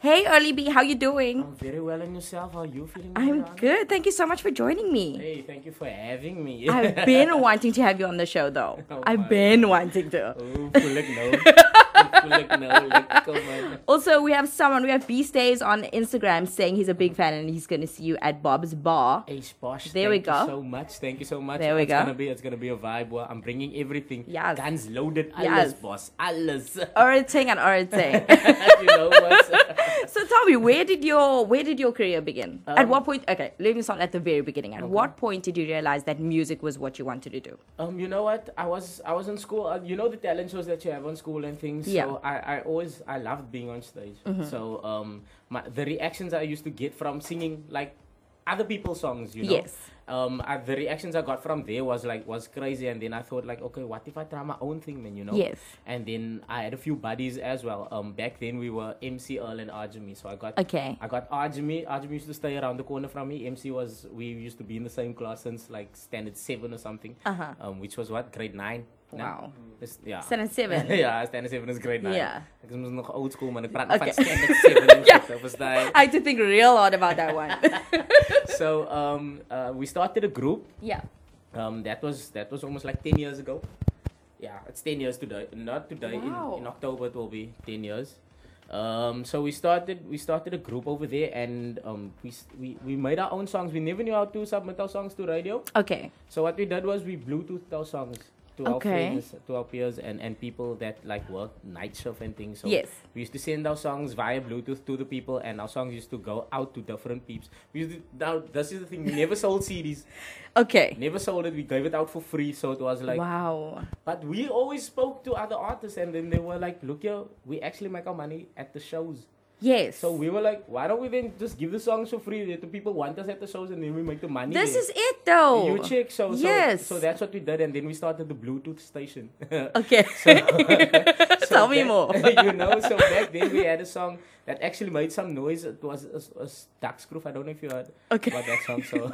Hey, Early B, how you doing? I'm very well and yourself. How are you feeling? I'm Mariana? good. Thank you so much for joining me. Hey, thank you for having me. I've been wanting to have you on the show, though. Oh I've been wanting to. Oh, voel ek nou. voel ek nou lekker man. Also, we have someone, we have B Stays on Instagram saying he's a big fan and he's going to see you at Bob's Bar. Hey, Bosh. There thank we you go. so much. Thank you so much. There we it's go. Gonna be, it's gonna be a vibe. Well, I'm bringing everything. Yes. Guns loaded. Yes. Alles, boss. Alles. Orating and orating. you know what? so tell me, where did your where did your career begin? at Um, what point? Okay, let me start at the very beginning. At what point did you realize that music was what you wanted to do? Um, you know what? I was I was in school. Uh, you know the talent shows that you have on school and things. Yeah. Mm-hmm. So I, I always I loved being on stage. So um, my the reactions I used to get from singing like other people's songs. You know. Yes. Um, I, the reactions I got from there was like was crazy, and then I thought like, okay, what if I try my own thing, man? You know. Yes. And then I had a few buddies as well. Um, back then we were MC Earl and Arjemi, so I got Okay. I got Arjemi. Arjemi used to stay around the corner from me. MC was we used to be in the same class since like standard seven or something. Uh-huh. Um, which was what grade nine. Wow. This- yeah. Standard seven. ja, standard seven is grade nine. Yeah. Ek is nog old school man. Ek praat Okay. van standard seven en Ja. verstaan? I had to think real hard about that one. So um, uh, we started a group. yeah. Um, that was that was almost like ten years ago. Yeah, it's ten years today. Not today. Wow. In, in October it will be ten years. Um, so we started we started a group over there, and um, we, we we made our own songs. We never knew how to submit our songs to radio. Okay. So what we did was we Bluetoothed our songs to our Okay. friends, to our peers, and, and people that like work night shift and things. So Yes. we used to send our songs via Bluetooth to the people, and our songs used to go out to different peeps. We used to, now this is the thing: we never sold CDs, Okay. never sold it. We gave it out for free, so it was like. wow. But we always spoke to other artists, and then they were like, "Look here, we actually make our money at the shows." Yes. So we were like, "Why don't we then just give the songs for free? The people want us at the shows, and then we make the money." this there." is it though. You check, so, so Yes. so that's what we did, and then we started the Bluetooth station. Okay. So Tell me more. you know, so back then we had a song that actually made some noise. It was a, a, Ducksgroove. I don't know if you heard Okay. about that song. So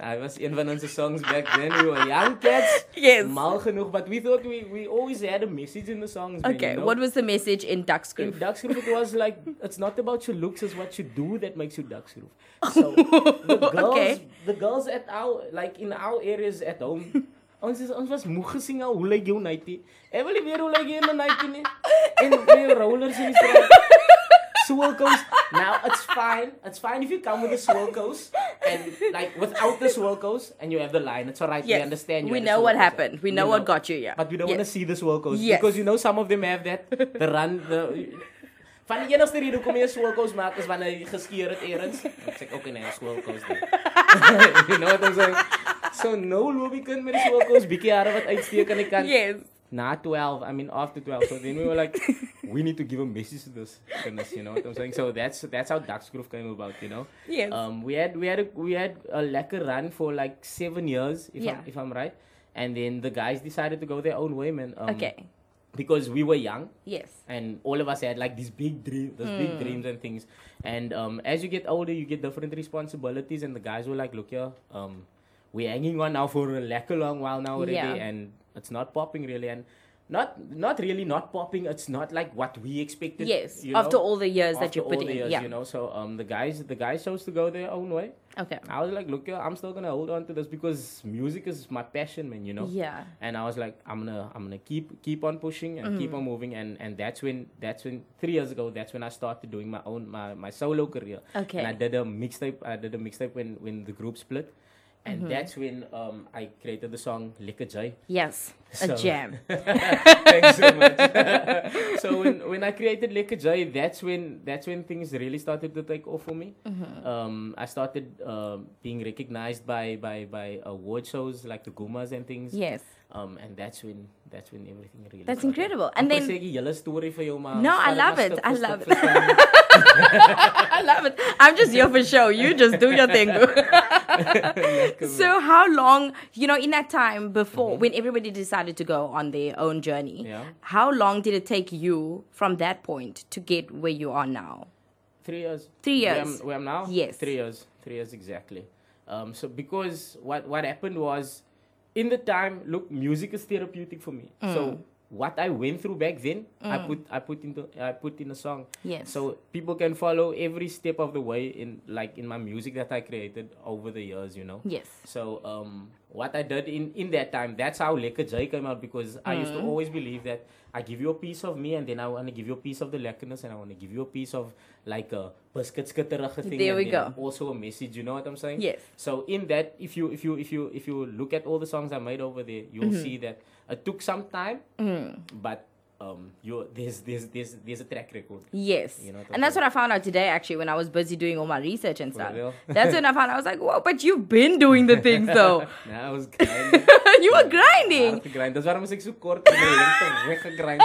I was een van onze songs back then. We were young cats. Yes. Mal genoeg, but we thought we, we always had a message in the songs. man, Okay. you know? What was the message in In Ducksgroove? Ducksgroove, it was like it's not about your looks, it's what you do that makes you Ducksgroove. So the girls, Okay. the girls at our like in our areas at home. Ons is ons was moeg gesing al hoe lyk jou nightie. Ek wil nie weer hoe lyk jy in 'n nightie nie. En weer rollers in die straat. Swirl coast. Now it's fine. It's fine if you come with the swirl coast and like without the swirl coast and you have the line. It's alright. Yes. We understand. You We know what happened. We know what got you here. But we don't want to see the swirl coast Yes. because you know some of them have that the run the van die enigste rede hoekom jy 'n swirl coast maak is wanneer jy geskeer het eers. Dan sê ek okay nee, 'n swirl coast. you know what I'm saying? So no lobby kind met die swirl coast bietjie hare wat uitsteek aan die kant. Yes. Na 12, I mean after 12. So then we were like we need to give a message to this goodness, you know what I'm saying? So that's that's how Ducksgroove came about, you know. Yes. Um, we had we had a, we had a lekker run for like seven years, if Yeah. I'm, if I'm right, and then the guys decided to go their own way, man. Um, okay. Because we were young, Yes. and all of us had like these big dreams, those big Hmm. dreams and things. And um, as you get older, you get different responsibilities, and the guys were like, "Look here, um, we're hanging on now for a lekker long while now already, Yeah. and it's not popping really, and." Not, not really, not popping. It's not like what we expected. Yes. you After all the years that you put in. years, yeah. you know. So um, the guys, the guys chose to go their own way. Okay. I was like, look, I'm still gonna hold on to this because music is my passion, man. You know. Yeah. And I was like, I'm gonna, I'm gonna keep, keep on pushing and Mm-hmm. keep on moving, and and that's when, that's when three years ago, that's when I started doing my own, my, my solo career. Okay. And I did a mixtape. I did a mixtape when when the group split, and Mm-hmm. that's when um I created the song Jai. Yes. A So- jam. Thanks so much. so when when I created Jai, that's when that's when things really started to take off for me. Mm-hmm. Um, I started um, being recognized by by by award shows like the Ghoemas and things. Yes. Um, and that's when that's when everything really. That's started. incredible. And then- sê die hele story vir jou maar. No, I love it. I love it. I love it. I'm just here for show. You just do your thing. so how long, you know, in that time before when everybody decided to go on their own journey, Yeah. how long did it take you from that point to get where you are now? Three years. Three Where years. I'm, where I'm now? Yes. Three years. Three years exactly. Um, so because what what happened was, in the time, look, music is therapeutic for me. Mm. So what I went through back then, I put I put into I put in a song. Yes. So people can follow every step of the way in like in my music that I created over the years, you know. Yes. So um, what I did in in that time, that's how Lekker J came out because I used Mm. to always believe that I give you a piece of me and then I want to give you a piece of the lekkerness and I want to give you a piece of like a biscuitskitterige thing. There and we go. Also a message, you know what I'm saying? Yes. So in that, if you if you if you if you look at all the songs I made over there, you'll Mm-hmm. see that it took some time, Mm. but um, you there's there's there's there's a track record. Yes. You know and that's what I found out today, actually, when I was busy doing all my research and stuff. That's when I found out. I was like, whoa, but you've been doing the things, though. Nah, I was grinding. you were grinding. had to grind. That's waarom ik zo kort en mijn lengte weggegrind.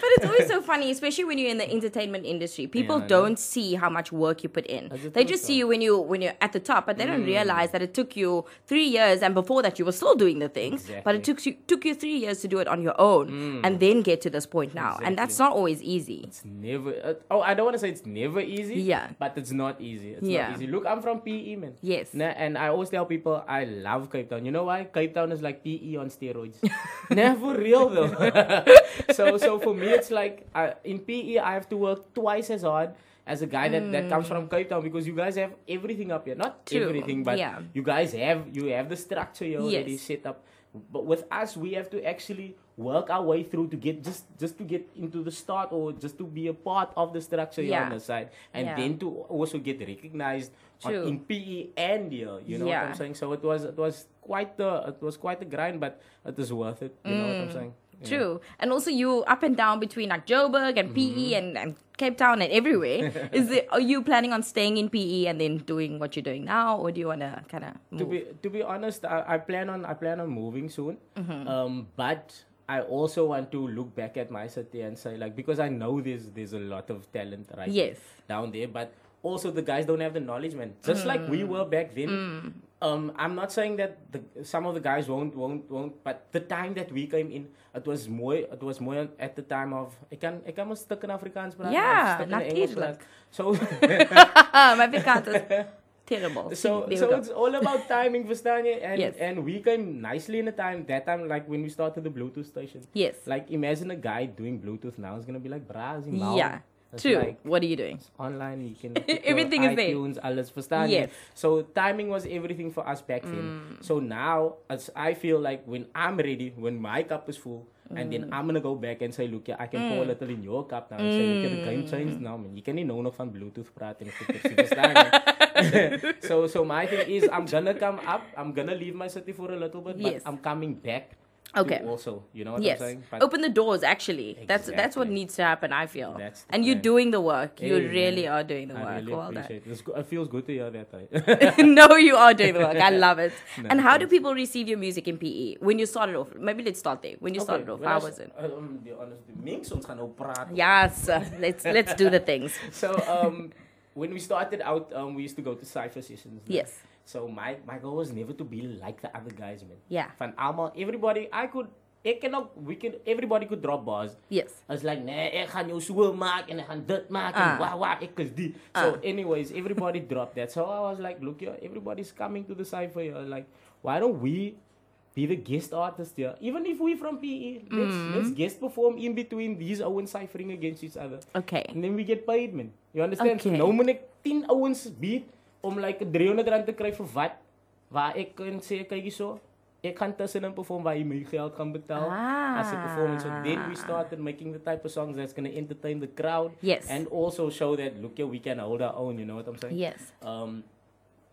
But it's always so funny, especially when you're in the entertainment industry. People Yeah, don't see how much work you put in. They just see you when you when you're at the top, but they Mm. don't realize that it took you three years, and before that you were still doing the things. But it Mm. took you took you three years to do it on your own, and then get to this point now. And that's not always easy. It's never. Uh, oh, I don't want to say it's never easy. Yeah. But it's not easy. It's Yeah. not easy. Look, I'm from PE, man. Yes. Nah, and I always tell people I love Cape Town. You know why? Cape Town is like PE on steroids. Never real though. so so for me it's like I, uh, in PE I have to work twice as hard as a guy that, that hmm. comes from Cape Town because you guys have everything up here. Not True. everything, but Yeah. you guys have you have the structure here already Yes. set up. But with us, we have to actually work our way through to get just just to get into the start or just to be a part of the structure here on the side, and Yeah. then to also get recognized on, in PE and here. You know what I'm saying? So it was it was quite the it was quite a grind, but it is worth it. You know what I'm hmm. saying? Yeah. Mm. True. And also you up and down between like Joburg and Mm-hmm. PE and, and Cape Town and everywhere. Is it are you planning on staying in PE and then doing what you're doing now or do you wanna kinda To be to be honest, I, I plan on I plan on moving soon. Mm-hmm. Um, but I also want to look back at my city and say like because I know there's there's a lot of talent right Yes. down there, but also the guys don't have the knowledge, man. Just like we were back then. Mm. Um, I'm not saying that the, some of the guys won't won't won't, but the time that we came in, it was more it was more at the time of ik kan ik kan maar stuk in Afrikaans praten, Ja, of stuk in Engels natuurlijk. praten. So My Picard is terrible. So, so go. it's all about timing, verstaan? And, Yes. and we came nicely in the time, that time, like when we started the Bluetooth station. Yes. Like, imagine a guy doing Bluetooth now is gonna be like, bra, is mal." Yeah. True. like, what are you doing? online, you can Everything is there. iTunes, alles, verstaan Yes. So, timing was everything for us back then. Mm. So now, as I feel like when I'm ready, when my cup is full, and Mm. then I'm gonna go back and say, look, yeah, I can pour a little in your cup now. And say, look, yeah, the game changed now, man. Kan nie nou nog van Bluetooth praten en goeders, je verstaan so, so my thing is, I'm gonna come up. I'm gonna leave my city for a little bit, but Yes. I'm coming back. Okay. Also, you know what Yes. I'm saying? But Open the doors actually. That's that's what needs to happen, I feel. That's and you're doing the work. You Hey, really man. are doing the I work. really well done. it. Go- it feels good to hear that. Right? no, you are doing the work. I love it. No, and how do people receive your music in PE when you started off? Maybe let's start there. When you started off, how I was it? Um, be honest, the minks ons gaan nou praat. Yes, uh, let's let's do the things. So um, when we started out, um, we used to go to cipher sessions. Yes. So my my goal was never to be like the other guys, man. Yeah. Van allemaal, everybody, I could, ik kan ook, we could, everybody could drop bars. Yes. I was like, nee, ik ga jou zo maken en ik ga dit maken en Ah. wah wah, ik is die. So anyways, everybody dropped that. So I was like, look, yeah, everybody's coming to the cipher here. Like, why don't we be the guest artist here? Even if we from PE, let's, Mm. let's guest perform in between these ouens ciphering against each other. Okay. And then we get paid, man. You understand? So Okay. moet ek 10 ouens beat om like 300 rand te kry vir wat? Waar ek kan sê, kyk hierso, ek gaan tussenin perform waar jy my geld kan betaal. As a performance. So then we Ah. started making the type of songs that's going to entertain the crowd. Yes. And also show that, look, yeah, we can hold our own, you know what I'm saying? Yes. Um,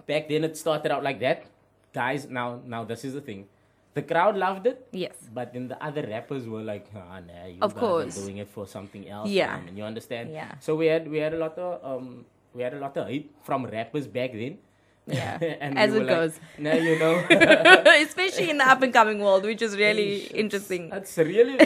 back then it started out like that. Guys, now, now this is the thing. The crowd loved it. Yes. But then the other rappers were like, ah, nah, you Of guys course. are doing it for something else. Yeah. man," you understand? Yeah. So we had we had a lot of um we had a lot of hate from rappers back then. Yeah. and As we it like, goes. Now you know. Especially in the up and coming world, which is really interesting. That's really,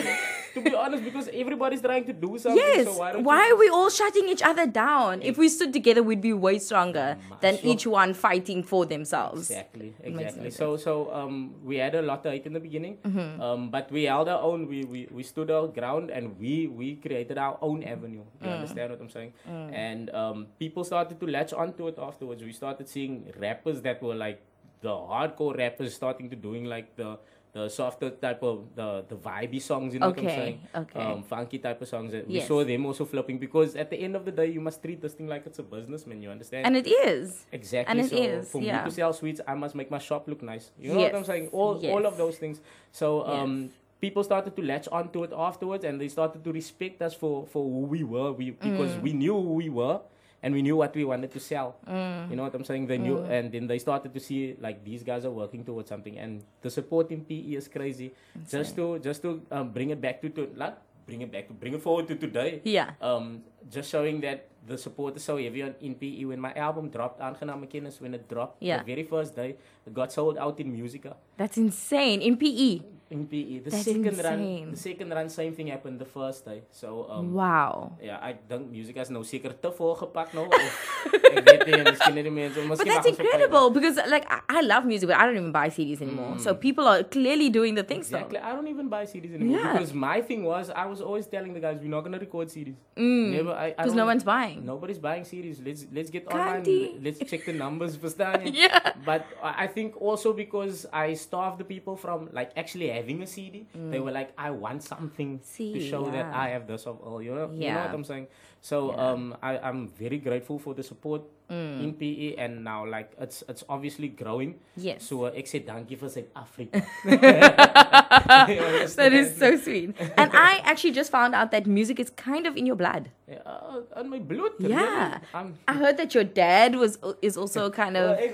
to be honest, because everybody's trying to do something. Yes. So why, don't Why you are we all shutting each other down? If we stood together, we'd be way stronger than Sure. each one fighting for themselves. Exactly, no exactly. So, so um, we had a lot of hate in the beginning, Mm-hmm. um, but we held our own. We, we we stood our ground, and we we created our own avenue. You Mm. understand what I'm saying? And um, people started to latch onto it afterwards. We started seeing rappers that were like the hardcore rappers starting to doing like the the softer type of the the vibey songs, you know what I'm saying? okay. Um, funky type of songs. We Yes. saw them also flopping because at the end of the day, you must treat this thing like it's a business, man. You understand? And it is. Exactly. And it so is, for yeah. me to sell sweets, I must make my shop look nice. You know what I'm saying? All all of those things. So um, people started to latch onto it afterwards, and they started to respect us for for who we were. We because Mm. we knew who we were. And we knew what we wanted to sell. Mm. You know what I'm saying? They knew, and then they started to see like these guys are working towards something, and the support in PE is crazy. Just to just to um, bring it back to to like bring it back to bring it forward to today Yeah. um, just showing that the supporters, so heavy on in PE. When my album dropped, Aangename Kennis, when it dropped, Yeah. the very first day, it got sold out in Musica. That's insane. In E. PE. In PE. The That's second run, the second run, same thing happened the first day. So, um, Wow. Yeah, I think Musica is nou seker te volgepak nou. of ek weet nie, miskien het die mense, But that's mag ons verby- incredible because, like, I, I love music, but I don't even buy CDs anymore. So people are clearly doing the thing still. Mm. Exactly. I don't even buy CDs anymore Yeah. because my thing was I was always telling the guys we're not gonna record CDs. Never. Because Mm. no one's buying. Nobody's buying CDs. Let's let's get Candy. online. Let's check the numbers. jy? Yeah. But I think also because I starved the people from like actually having a CD, they were like, I want something to See, show that Mm. I have this of all. You know, yeah. you know what I'm saying. So Yeah. um, I I'm very grateful for the support Mm. in PE, and now like it's it's obviously growing. Yes. So uh, ek sê dankie vir Suid-Afrika. that is so sweet. And I actually just found out that music is kind of in your blood. Ja, aan my bloed. Yeah. really. I'm heard that your dad was is also kind Oh, of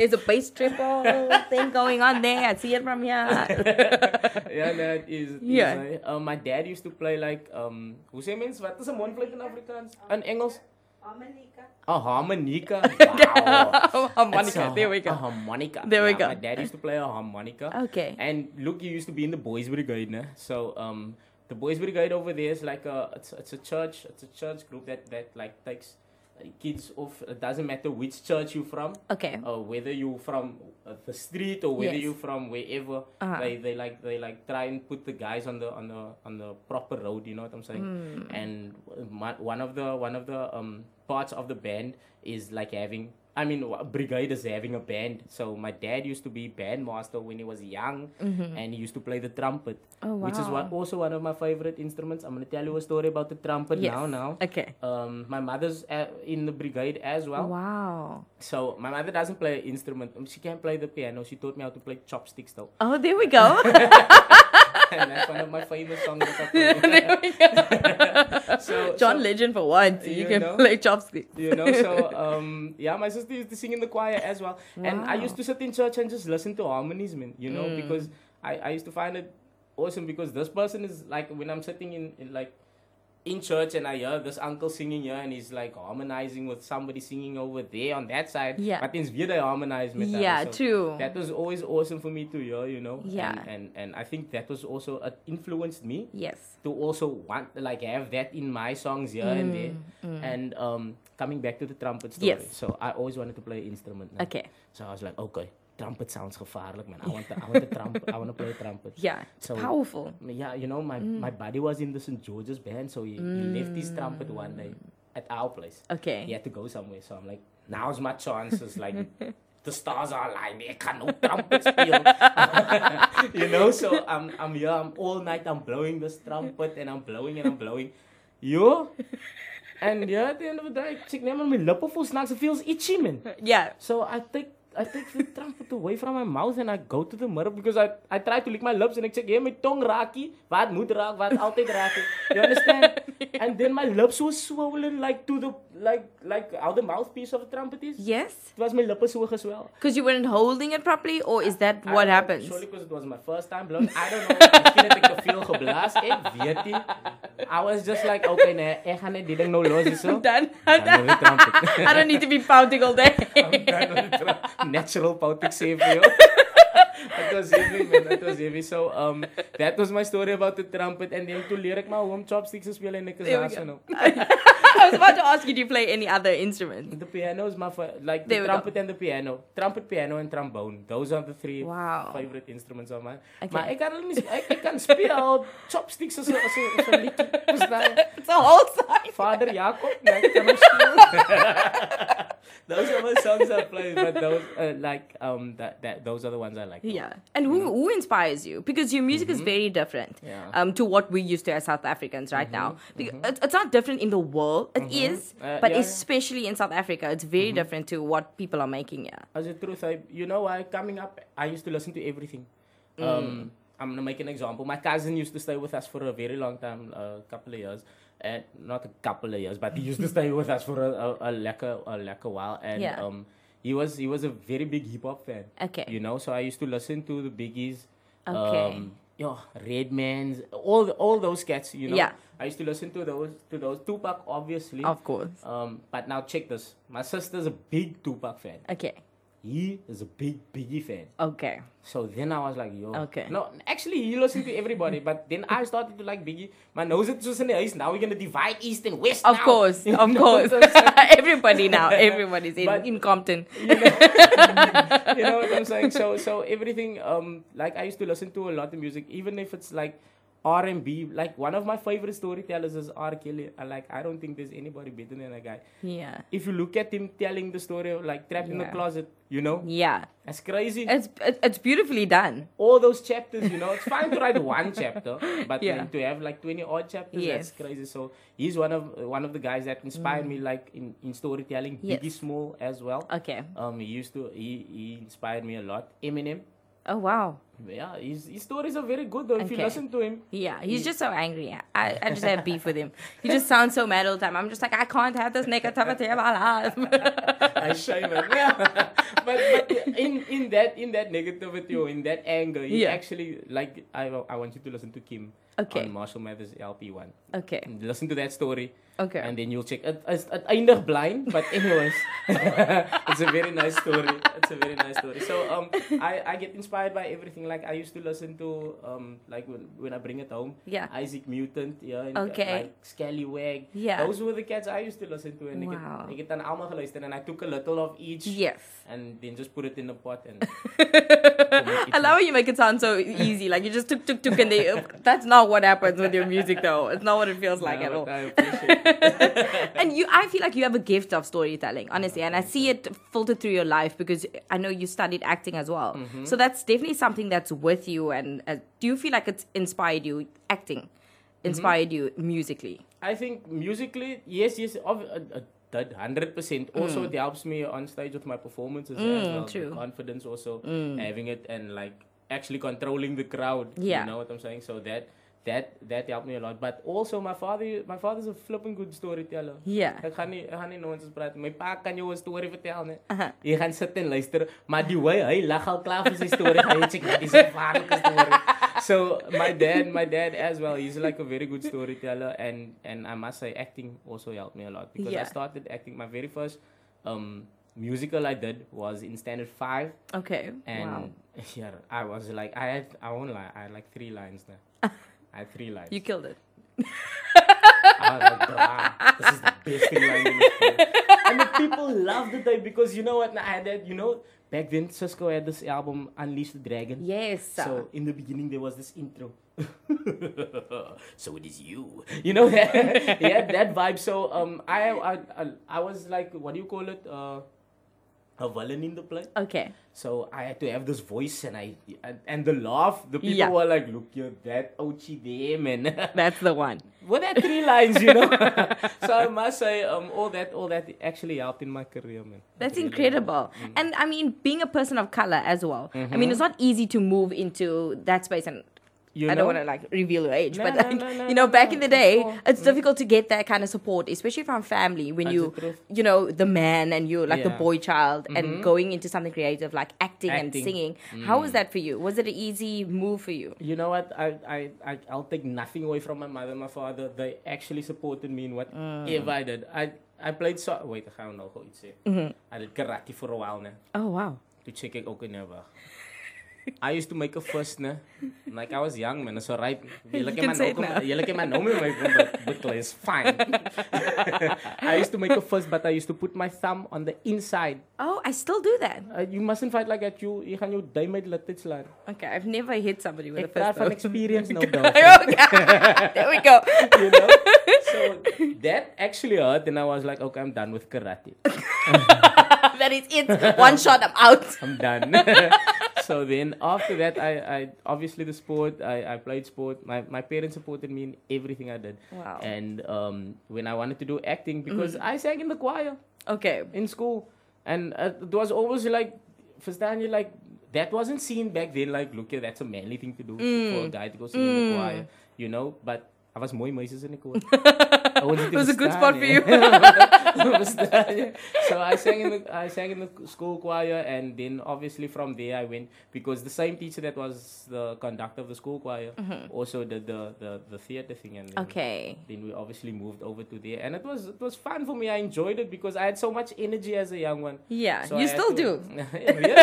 ek het checkie gesê. Ek is type M of iets. there's a bass triple thing going on there. I see it from here. ja, nee, it is. it is, Yeah. Um, my dad used to play like um hoe sê mens wat is 'n mondvleet in Afrikaans? In Engels? Harmonica. A harmonica. Wow. harmonica. It's a- There we A go. harmonica. There we Yeah, go. My dad used to play a harmonica. Okay. And look, he used to be in the boys' brigade, né? So um, the boys' brigade over there is like a it's, it's a church. It's a church group that that like takes uh, kids off. It doesn't matter which church you're from. Okay. uh, whether you're from uh, the street or whether Yes. you from wherever Uh-huh. they they like they like try and put the guys on the on the on the proper road you know what i'm saying Hmm. and my, one of the one of the um parts of the band is like having I mean, Brigade is having a band. So my dad used to be bandmaster when he was young, and he used to play the trumpet, Mm-hmm. Oh, which is also one of my favorite instruments. I'm gonna tell you a story about the trumpet Yes. now. Now, Okay. um, my mother's uh, in the brigade as well. Wow. So my mother doesn't play an instrument. Um, She can't play the piano. She taught me how to play chopsticks though. Oh, there we go. and that's one of my famous songs that I play. there we go. so, John so, Legend for once. You, You can know? play chopsticks. you know, so um yeah, my sister used to sing in the choir as well. And I used to sit in church and just listen to harmonies, man, you know, Mm. because I, I used to find it awesome because this person is like when I'm sitting in, in like in church and I hear this uncle singing here and he's like harmonizing with somebody singing over there on that side. Yeah. But then weer harmonize hulle. Yeah, So true. That was always awesome for me to hear, you know. Yeah. And and, and I think that was also uh, influenced me Yes. to also want like have that in my songs here and there. And um coming back to the trumpet story. Mm, Yes. So I always wanted to play an instrument. now. Okay. So I was like, okay, trumpet sounds gevaarlijk, man. I want the, I want the trumpet. I want to play trumpet. Yeah. It's So- powerful. Yeah, you know, my Mm. my buddy was in the St. George's band, so he, he left his trumpet one day at our place. Okay. He had to go somewhere, so I'm like, now's my chance. It's like the stars are aligned. I can no trumpet speel. you know, so I'm I'm here. I'm all night. I'm blowing this trumpet and I'm blowing and I'm blowing. Yo. And yeah, at the end of the day, ek check net maar my lippe vol snaaks. It feels itchy, man. Yeah. So I take I take the trumpet away from my mouth and I go to the mirror because I I try to lick my lips and ek sê, "Hey, my tong raakie, wat moet raak, wat altyd raak." het." You understand? and then my lips were swollen like to the like like how the mouthpiece of a trumpet is. Yes. It was my lippe so geswel. Because you weren't holding it properly, or is that I what happens? Surely because it was my first time blowing. I don't know. Miskien het ek te veel geblaas. Ek weet nie. I was just like, okay, nee, ek gaan net die ding nou los hierso. I'm done. Dan I'm done. I don't need to be pouting all day. I'm done with the trumpet. Natural poetic save. But it was heavy, man. It was heavy. So, um, that was my story about the trumpet. And then to lyric my home chopsticks te speel en ek is There we daar nou. I was about to ask you, do you play any other instrument? The piano is my fa- like the we go. trumpet and the piano. Trumpet, piano and trombone. Those are the three Wow. favorite instruments of mine. Okay. Maar ek kan hulle nie ek, ek kan speel chopsticks as 'n as 'n as liedjie. Verstaan jy? It's a whole side. Vader Jacob, nee, ek kan hom speel. those are my songs I play, but those uh, like um that that those are the ones I like. the Yeah. And who, who inspires you? Because your music is very different Mm-hmm. Yeah. Mm-hmm. um, to what we used to as South Africans right now. Because it's, it's not different in the world. It is, Uh, but yeah, especially in South Africa, it's very different to what people are making here. As a truth, I you know, I coming up, I used to listen to everything. Um, I'm gonna make an example. My cousin used to stay with us for a very long time, a couple of years, and not a couple of years, but he used to stay with us for a, a, a lekker a lekker while, and Yeah. um, he was he was a very big hip hop fan. Okay. you know, so I used to listen to the biggies. Okay. Um, yo, Redmans, all the, all those cats, you know. Yeah. I used to listen to those to those Tupac, obviously. Of course. Um, but now check this. My sister's a big Tupac fan. Okay. He is a big Biggie fan. Okay. So then I was like, yo. Okay. No, actually, he listened to everybody, but then I started to like Biggie. My nose is just in the east. Now we're gonna divide East and West. Of now. course. You Of know course. what I'm saying? Everybody now. Everybody's in, But- in Compton. you know, you know what I'm saying? So, so everything, um, like I used to listen to a lot of music, even if it's like R and B. Like one of my favorite storytellers is R. Kelly. I like. I don't think there's anybody better than that guy. Yeah. If you look at him telling the story of like trapped in the closet, you know, Yeah. that's crazy. It's it's beautifully done. all those chapters, you know, it's fine to write one chapter, but Yeah. then to have like twenty odd chapters, Yes. that's crazy. So he's one of one of the guys that inspired me, like in, in storytelling. Mm. Yes. Biggie Small as well. Okay. Um, he used to he, he inspired me a lot. Eminem, Oh wow. yeah, his, his stories are very good though. If you listen to him, Yeah, he's just so angry. I, I just have beef with him. He just sounds so mad all the time. I'm just like, I can't have this negativity in my life. I shame him. Yeah, but but in in that in that negativity or in that anger, he Yeah. actually like I I want you to listen to Kim Okay. on Marshall Mathers LP one. okay. Listen to that story. Okay. And then you'll check. It, it, it eindig blind, but anyways, it's a very nice story. It's a very nice story. So um, I, I get inspired by everything. Like I used to listen to um, like when, when I bring it home. Yeah. Isaac Mutant, yeah. And, Okay. Like Scallywag. Yeah. Those were the cats I used to listen to, and Wow. ik het aan allemaal geluisterd, and I took a little of each. Yes. And then just put it in a pot and. I love how you make it sound so easy. Like you just took, took, took, and they. That's not what happens with your music, though. It's not what it feels like No, at all. But I appreciate it. and you i feel like you have a gift of storytelling honestly and i see it filtered through your life because i know you studied acting as well Mm-hmm. so that's definitely something that's with you and uh, do you feel like it's inspired you acting inspired you musically I think musically, yes, yes, of, uh, uh, that hundred percent. Also, it helps me on stage with my performances as well. The confidence, also having it and like actually controlling the crowd. Yeah. you know what I'm saying. So that that that helped me a lot. But also, my father, my father's a flipping good storyteller. Yeah. Ek gaan nie ek gaan nie nonsens praat. My pa kan jou 'n storie vertel net. Aha. Jy gaan sit en luister, maar die way hy lag al klaar vir sy storie, jy check dat dis 'n storie. So my dad, my dad as well, he's like a very good storyteller and and I must say acting also helped me a lot because I started acting my very first um musical I did was in standard 5 okay and wow yeah, I was like I had I won't lie, I had like 3 lines there. I had 3 lines. you killed it I like, this is the best thing the film. And the people loved it like, because you know what? I had that, you know, back then Sisqó had this album Unleash the Dragon. yes So in the beginning there was this intro. so it is you. You know that yeah, that vibe. So um I, I I I was like what do you call it? Uh a villain in the play. okay So I had to have this voice and I and, and the laugh, the people Yeah. were like, look you're that Ochi there man. that's the one Well, that three lines, you know. so I must say, um, all that, all that actually helped in my career, man. That's really incredible. helped. Mm. And I mean, being a person of color as well. I Mm-hmm. mean, it's not easy to move into that space. And You I don't want to like reveal your age, No, but like, no, no, you know, no, back in the day, it's mm. difficult to get that kind of support, especially from family when That's you, you know, the man and you're like the boy child and Mhm. going into something creative like acting, and Acting. singing. Mm. How was that for you? Was it an easy move for you? You know what? I, I, I, I'll take nothing away from my mother and my father. They actually supported me in whatever I did. I, I played so. Wait, gaan nou gou iets sê. Mm-hmm. I did karate for a while now. Oh wow. To check it, in never. I used to make a fuss, ne? Like I was young, man. So right, julle kan my it nou julle kan my nou my but but it's fine. I used to make a fuss, but I used to put my thumb on the inside. Oh, I still do that. Uh, you mustn't fight like that. You, jy gaan jou duim uit laat slaan. Okay, I've never hit somebody with Ek a fist. praat van experience nou dan. there we go. you know? So that actually hurt, and I was like, okay, I'm done with karate. Is it. One shot, I'm out. I'm done. so then after that, I, I obviously the sport, I, I played sport. My, my parents supported me in everything I did. Wow. And um, when I wanted to do acting, because I sang in the choir Okay. in school, and uh, it was always like, je, like, that wasn't seen back then, like, look, yeah, that's a manly thing to do for a guy to go sing in the choir, you know? But I was mooi meisjes in the choir. It was a good spot for you. So I sang in the I sang in the school choir, and then obviously from there I went because the same teacher that was the conductor of the school choir also did the the, the theater thing, and then, Mm-hmm. Okay. then we obviously moved over to there, and it was it was fun for me. I enjoyed it because I had so much energy as a young one. Yeah, So you I had still to- do. really?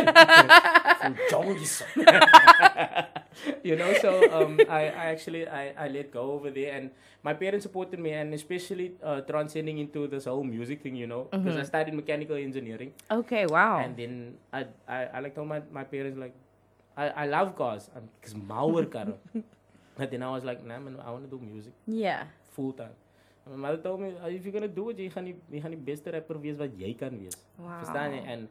You know, so um, I, I actually I, I let go over there, and my parents supported me, and especially uh, transcending into this whole music thing, you know, because I studied mechanical engineering, Okay, wow. and then I I, I like told my, my parents like I, I love cars, because mauer car. But then I was like, nah, man, I want to do music yeah. full time. My mother told me, "Uh, if you're gonna do it, jy gaan die, jy gaan die beste rapper wees wat jy kan wees. Wow. Verstaan jy? And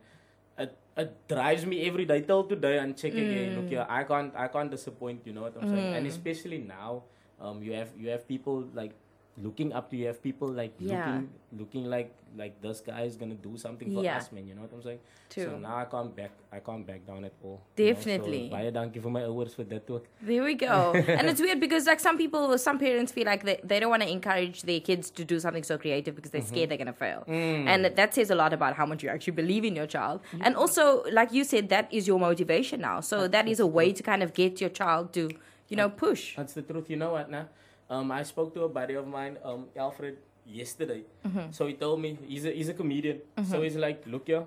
it, it drives me every day till today and check again. Look here, I can't I can't disappoint, you know what I'm saying? And especially now, um you have you have people like looking up to you, you have people like Yeah. looking looking like like this guy is gonna do something for Yeah. us, man, you know what I'm saying? So now I can't back I can't back down at all. you know? Definitely. So, vir my ouers vir dit ook. There we go. and it's weird because like some people, some parents feel like they, they don't want to encourage their kids to do something so creative because they're Mm-hmm. scared they're going to fail. Mm. And that says a lot about how much you actually believe in your child. And also, like you said, that is your motivation now. So that is a way to kind of get your child to, you know, push. That's the truth. You know what, now? Um, I spoke to a buddy of mine, um, Alfred, yesterday. Mm-hmm. So he told me he's a he's a comedian. So he's like, look here,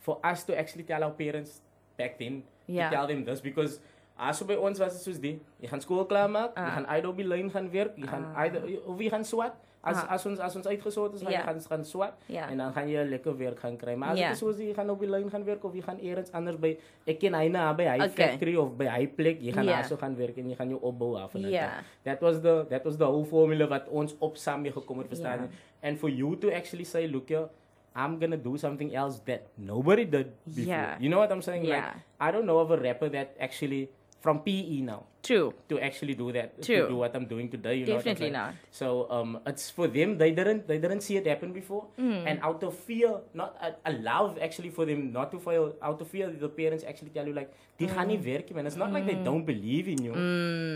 for us to actually tell our parents back then, Yeah. to tell them this because. As by ons was dit soos die, jy gaan skool klaarmaak, jy Ah. gaan die lyn gaan werk, jy gaan uit of jy gaan swat. As Ah. as ons as ons uitgesort is, gaan Ja. jy gaan gaan swat Ja. en dan gaan jy 'n lekker werk gaan kry. Maar as Ja. dit is soos jy gaan op die lyn gaan werk of jy gaan eers anders by ek ken hy na by hy Okay. factory of by hy plek, jy gaan Ja. daar so gaan werk en jy gaan jou opbou af en dit. Ja. That was the that was the whole formula wat ons op saam mee gekom het verstaan. Ja. jy? And for you to actually say, look here, I'm gonna do something else that nobody did before. Yeah. You know what I'm saying? Yeah. Like I don't know of a rapper that actually from PE now True. to actually do that True. to do what I'm doing today. You know what Definitely saying? not. So um, it's for them. They didn't they didn't see it happen before, Mm. and out of fear, not a, a love actually for them not to fail. Out of fear, the parents actually tell you like, "Die gaan Mm. nie werk, man." It's not like they don't believe in you.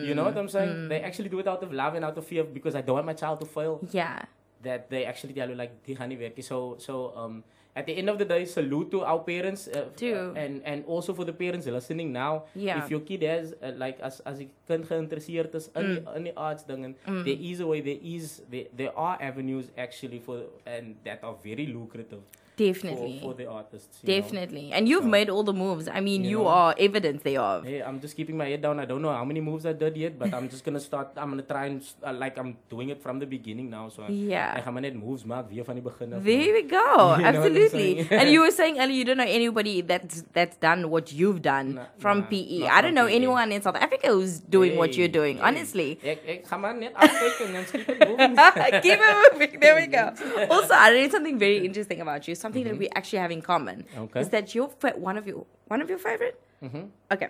You know what I'm saying? They actually do it out of love and out of fear because I don't want my child to fail. Yeah. That they actually tell you like, "Die gaan nie werk." So so um. At the end of the day, salute to our parents, uh, uh, and and also for the parents listening now. Yeah. If your kid has uh, like as as die kind geïnteresseerd is in die, in die arts dingen, there is a way, there is there, there are avenues actually for and that are very lucrative Definitely. for, for the artists. you know. Definitely. And you've So- made all the moves. I mean, You you, know. are evidence thereof. Hey, I'm just keeping my head down. I don't know how many moves I did yet, but I'm just gonna start. I'm gonna try and uh, like I'm doing it from the beginning now. So Yeah. I gaan maar net moves maak weer van die begin af. There we go. I'm Absolutely. and you were saying earlier you don't know anybody that's that's done what you've done Nah, from nah, PE. I don't know PE. anyone in South Africa who's doing what you're doing. hey. Honestly. Ek ek gaan maar net afkyk en dan keep. Keep it moving. There we go. Also, I read something very interesting about you. Something that we actually have in common Okay. is that you're fa- one of your one of your favorite. Mhm. Okay,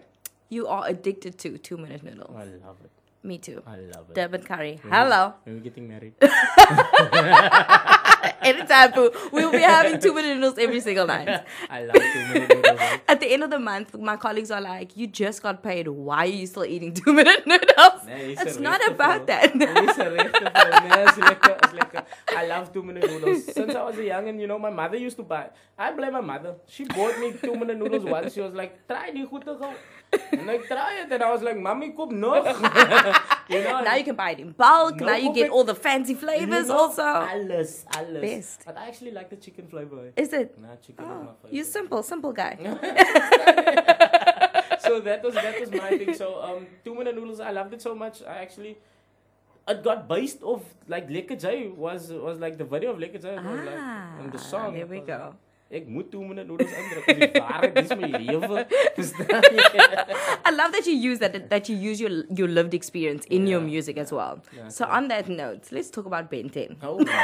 you are addicted to two minute noodles. I love it. Me too. I love it. Durban curry. Hello. When we getting married. Anytime, boo. We'll be having two minute noodles every single night. I love two minute noodles. right? At the end of the month, my colleagues are like, "You just got paid. Why are you still eating two minute noodles?" Is it's not about that. that. Is recht voor. Lekker, is lekker. I love two minute noodles. Since I was a young and you know, my mother used to buy. I blame my mother. She bought me two minute noodles once. She was like, try die goed te gaan. And I tried it and I was like, mommy, koop nog. You know? now you can buy it in bulk. No now you get all the fancy flavors know, also. Alles, alles. Best. But I actually like the chicken flavor. Is it? Nah, chicken is Oh, my favorite. you simple, simple guy. so that was that was my thing. So um, two minute noodles, I loved it so much. I actually. It got based off like Lekker Jai was was like the video of Lekker Jai was like and the Ah, song. there we go. like, Moet two minute noodles indruk. Dis die waarheid, dis my lewe. I love that you use that that you use your your lived experience in your Yeah, music as well. Yeah, so on that note, let's talk about Ben 10. Oh my.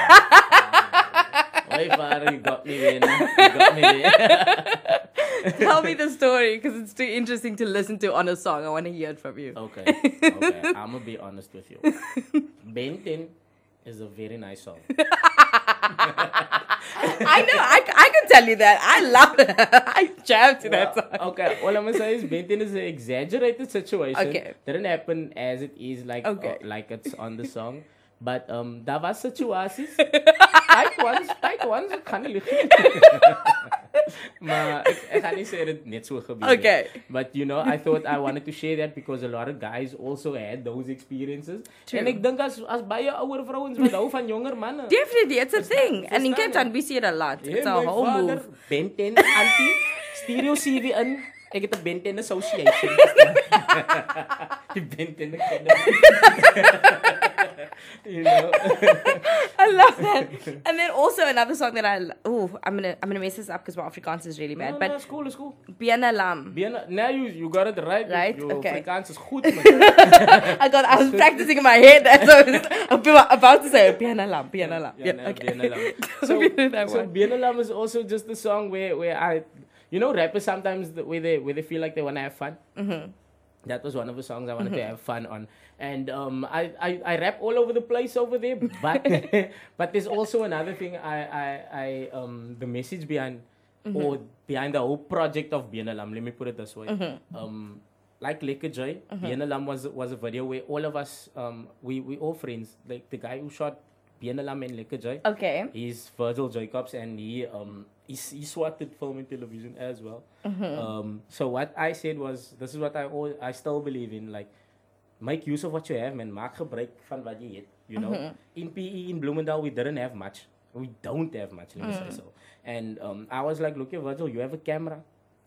Father, you got me there. now. You got me there. Tell me the story because it's too interesting to listen to on a song. I want to hear it from you. Okay, okay. I'm gonna be honest with you. Ben 10 is a very nice song. I know. I, I can tell you that. I love it. I jam to that song. okay, all I'm gonna say is Ben 10 is an exaggerated situation. Okay. Didn't happen as it is, like Okay. uh, like it's on the song. But um, daar was situaties. Type ones, type ones, ek gaan nie lieg nie. maar ek, ek gaan nie sê dit net so gebeur nie. Okay. But you know, I thought I wanted to share that because a lot of guys also had those experiences. True. En ek dink as as baie ouer vrouens wat hou van jonger manne. Definitely, it's a thing. and in Cape Town, we see it a lot. Yeah, it's a whole father, move. Ben 10, auntie, stereo CV in. Ek het 'n Ben 10 association. Die Ben 10 You know. I love that. and then also another song that I oh I'm gonna I'm gonna mess this up because my Afrikaans is really bad. no, but no, school, school. Biena Lam. Bien, now you you got it right. Right, Your okay. Afrikaans is goed. I got I was practicing in my head as I was about to say Biena Lam, Biena Lam. Yeah, Yeah, okay. Bien Alam. So, did so one. Bien is also just the song where where I, you know, rappers sometimes the, where they where they feel like they want to have fun. Mm-hmm. That was one of the songs I wanted to have fun on, and um, I, I I rap all over the place over there. But but there's also another thing I I, I um the message behind Mm-hmm. or behind the whole project of Bien Alam. Let me put it this way. Mm-hmm. Um, like Lekker Joy, Bien Alam was was a video where all of us um we we all friends. Like the guy who shot Bien Alam and Lekker Joy. Okay. He's Virgil Jacobs, and he um he's, he swatted film and television as well. Um, so what I said was, this is what I al- I still believe in. Like, make use of what you have, man. Maak gebruik van wat jy het. You know, in PE in Bloemendal we didn't have much. We don't have much. Let me say so. And um, I was like, look here, Virgil, you have a camera.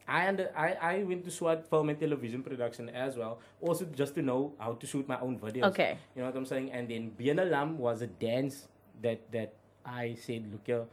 I, under, I I went to SWAT film and television production as well, also just to know how to shoot my own videos. Okay. You know what I'm saying? And then Bien Alam was a dance that that I said, look here,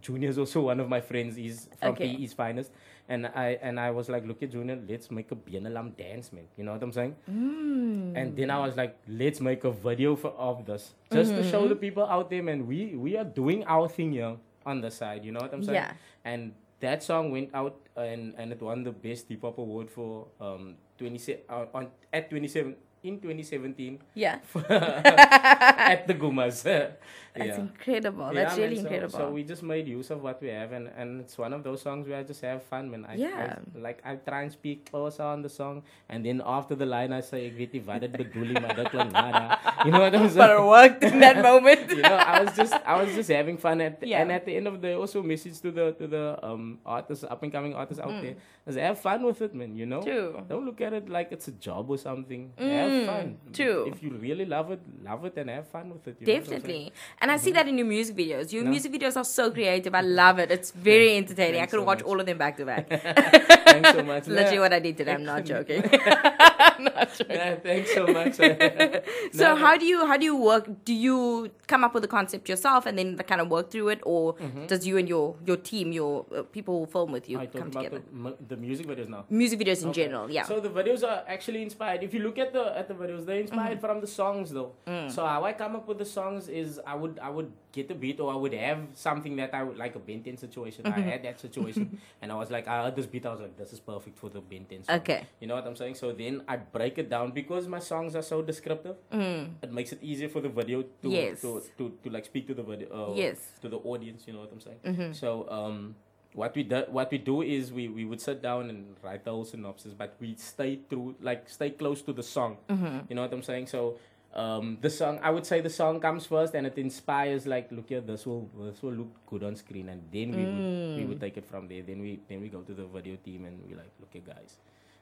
Junior is also one of my friends. He's from Okay. PE's finest. And I and I was like, look at Junior, let's make a Bien Alam dance, man. You know what I'm saying? Mm. And then I was like, let's make a video for, of this. Just to show the Mm-hmm. people out there, man, we, we are doing our thing here on the side. You know what I'm saying? Yeah. And that song went out and, and it won the best hip hop award for um 27 uh, on at 27 in 2017 Yeah. at the Ghoemas. That's yeah. incredible. Yeah, That's man, really so- incredible. So we just made use of what we have, and, and it's one of those songs where I just have fun, man. I, Yeah. I, like I try and speak closer on the song, and then after the line I say, "Ek weet nie wat dit bedoel nie, maar dit klink nada." You know what I'm but it saying? worked in that moment. you know, I was just I was just having fun at Yeah. and at the end of the day also message to the to the um artists up and coming artists out there is have fun with it man you know Mm. True. don't look at it like it's a job or something Mm, have hmm, fun true. if you really love it love it and have fun with it you know what I'm saying? Definitely. And I see mhm. that in your music videos. Your No. music videos are so creative. I love it. It's very entertaining. I could so watch much. all of them back to back. thanks so much literally what I did today. I'm not joking. I'm not joking. nah, thanks so much So No, how do you how do you work? Do you come up with the concept yourself and then kind of work through it, or does you and your your team, your uh, people who film with you, I come about together? the, the music videos now Music videos in Okay. general, yeah. So the videos are actually inspired. If you look at the at the videos, they're inspired Mm-hmm. from the songs though. Mm. So how I come up with the songs is I would I would get a beat or I would have something that I would like a Ben 10 situation. Mm-hmm. I had that situation and I was like I heard this beat. I was like this is perfect for the Ben 10 song. Okay. You know what I'm saying? So then I break it down because my songs are so descriptive. It makes it easier for the video to Mm. Yes. to, to, to like speak to the video uh, Yes. to the audience. You know what I'm saying? Mm-hmm. So um, what we do, what we do is we, we would sit down and write the whole synopsis, but we stay through like stay close to the song. Mm-hmm. You know what I'm saying? So um, the song I would say the song comes first and it inspires like look here this will this will look good on screen and then we would we Mm. would take it from there. Then we then we go to the video team and we like look here guys.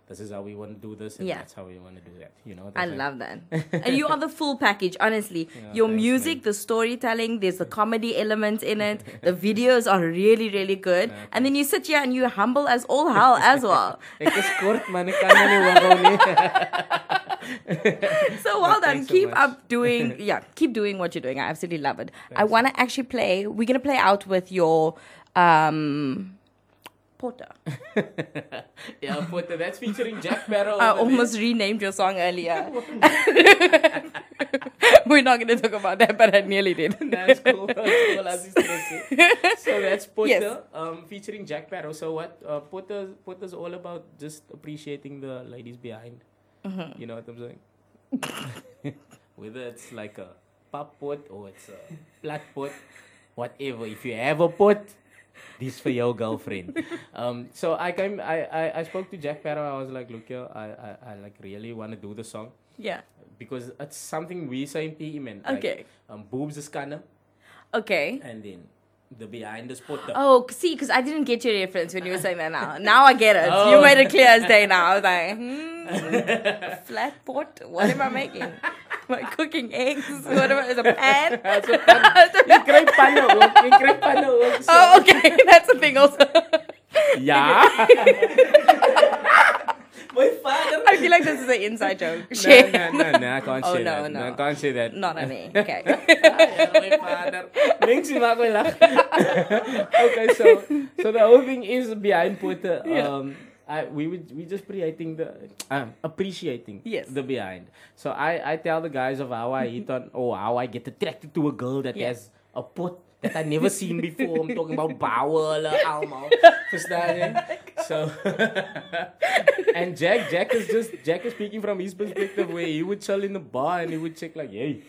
this is how we want to do this, and Yeah. that's how we want to do that. You know. I I'm love that. and you are the full package, honestly. Yeah, Your thanks, music, man. the storytelling, there's the comedy element in it. The videos are really, really good. Yeah, and then you sit here and you're humble as all hell as well. Ek is kort man, ek kan nou nie wou nie. So well done. So keep much. up doing yeah, keep doing what you're doing. I absolutely love it. I wanna actually play we're gonna play out with your um Porter. yeah, Porter. that's featuring Jack Parow. I over there. almost renamed your song earlier. We're not gonna talk about that, but I nearly did. That's cool. That's cool. As is stressy. so that's Porter Yes. um, featuring Jack Parow. So what uh, Potter Potter's all about just appreciating the ladies behind. Mm-hmm. You know what I'm saying? Whether it's like a pop pot or it's a flat pot, whatever. If you have a pot, this for your girlfriend. um, so I came. I, I I spoke to Jack Parow. I was like, look here, I I, I like really want to do the song yeah. because it's something we say in PE man. Like, Okay. Um, boobs is kinda Okay. and then the behind the spot. the- Oh, see, because I didn't get your reference when you were saying that now. Now I get it. Oh. You made it clear as day now. I was like, hmm, flat pot? What am I making? Am I cooking eggs? What am I, is a pan? That's a pan. Jy kry panne ook. Jy kry panne oh, okay. That's a thing also. Ja. My father. I feel like this is an inside joke. No, no, no, no, I can't Oh, say no, that. no. no, I can't say that. Not on me. Okay. Ja, my father. Mengs die maak okay, so so the whole thing is behind Potter. Um, I we would we just creating the um appreciating Yes. the behind. So I I tell the guys of how I hit on or how I get attracted to a girl that Yeah. has a pot that I never seen before. I'm talking about bowel, almal. Verstaan je? So and Jack Jack is just Jack is speaking from his perspective where he would chill in the bar and he would check like, hey.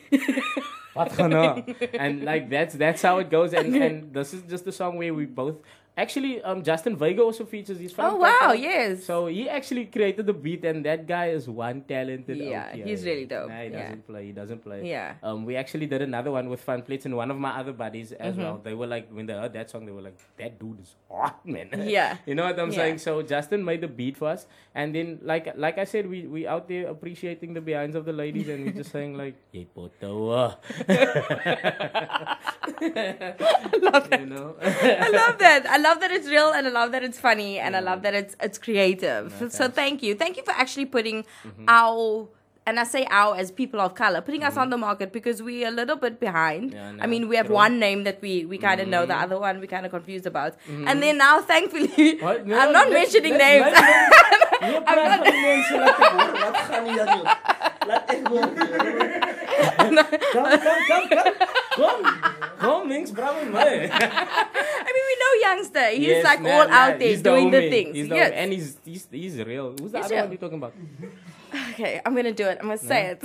Wat gaan nou? And like that's that's how it goes. And and this is just the song where we both actually um Justin Vega also features. He's from Oh, wow. Yes. So he actually created the beat, and that guy is one talented. Yeah, he's really dope. Nah, he Yeah. doesn't play. He doesn't play. Yeah. Um, we actually did another one with Fun Plates and one of my other buddies as Mm-hmm. well. They were like, when they heard that song, they were like, "That dude is hot, man." Yeah. you know what I'm Yeah. saying? So Justin made the beat for us, and then like like I said, we we out there appreciating the behinds of the ladies, and we just saying like, "Hey, poto." love that. you know. I love that. I love that it's real and I love that it's funny and I love that it's it's creative. so, so thank you. Thank you for actually putting Mm-hmm. our and I say our as people of color, putting us on the market because we're a little bit behind. Yeah, I I mean, we have one name that we, we kind of know, the other one we kind of confused about. And then now, thankfully, No, I'm not mentioning names. I'm not- van die mense, laat ek hoor. Wat gaan nie dan doen? Laat ek hoor. Kom, kom, kom, kom. Kom, kom, links, bra met my. I mean, we know Youngsta. He's Yes, like man, all man, out there he's doing the homie. things. He's the yes. and he's, he's he's real. Who's the He's other real. one you talking about? Okay, I'm gonna do it. I'm gonna say it.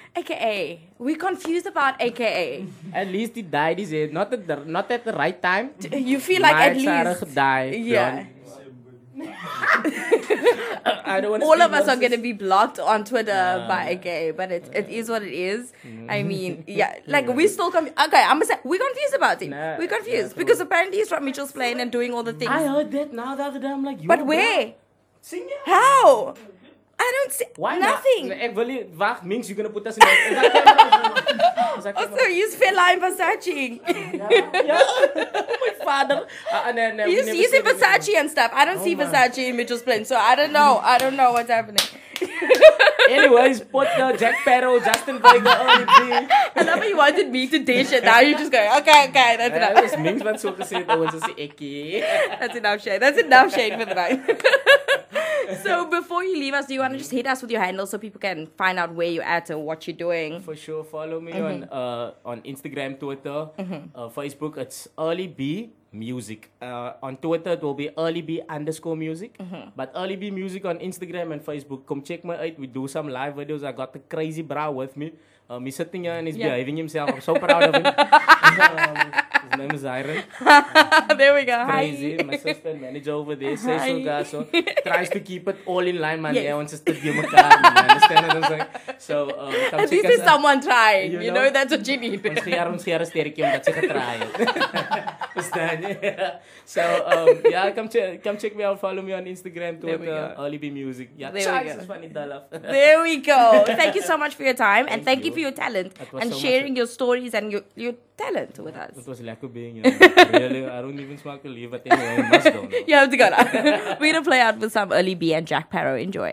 AKA. We're confused about AKA. At least he died. He said not at the not at the right time. You feel like at least. gedaai, Yeah. I don't want All of us are going to be blocked on Twitter by a gay, but it, it is what it is. Mm. I mean, yeah, like we still come. Okay, I'm gonna say we're confused about him. Nah, we're confused yeah, because apparently he's from Mitchell's Plain and doing all the things. I heard that now the other day. I'm like, but where? Sing. How? I don't see Why nothing. Not? Wil nie you're gonna put us in that. Is that camera? Is that Also, Fela in Versace. Yeah. Oh my father. Uh, no, no, we he's never he's in. Versace and stuff. I don't see my. Versace in Mitchell's Plain, so I don't know. I don't know what's happening. Anyways, put the Jack Parow, Justin Vega, Early B. I love how you wanted me to dish it. Now you're just going, okay, okay, that's enough. dis mens wat so gesê het ouens as die ekkie. That's enough shade. That's enough shade for the night. so before you leave us, do you want to just hit us with your handle so people can find out where you're at and what you're doing? For sure, follow me Mm-hmm. on uh on Instagram, Twitter, uh, Facebook. It's Early B Music. Uh, on Twitter it will be Early B underscore Music. Mm-hmm. But Early B Music on Instagram and Facebook. Come check my out. We do some live videos. I got the crazy bra with me. Um, he's sitting here and he's Yeah. behaving himself. I'm so proud of him. he's name is Iron. there we go. Crazy. Hi. My assistant manager over there says so, guys. So tries to keep it all in line, man. Yes. Yeah, wants us to give a car. Understand what I'm saying? So, um, come At check least us out. someone trying. You You, know? know? that's what you need. Ons haar ons 'n sterretjie omdat sy getry het. Verstaan jy? So, um yeah, come check come check me out, follow me on Instagram Twitter, go. Early B Music. Yeah, There we go. There we go. Thank you so much for your time and Thank thank you you. for your talent and sharing your stories and your, your talent with us. It was lekker being you. Really, I don't even smoke a leaf, but anyway, I must go now. You have to go now. We're going to play out with some Early B and Jack Parow. Enjoy.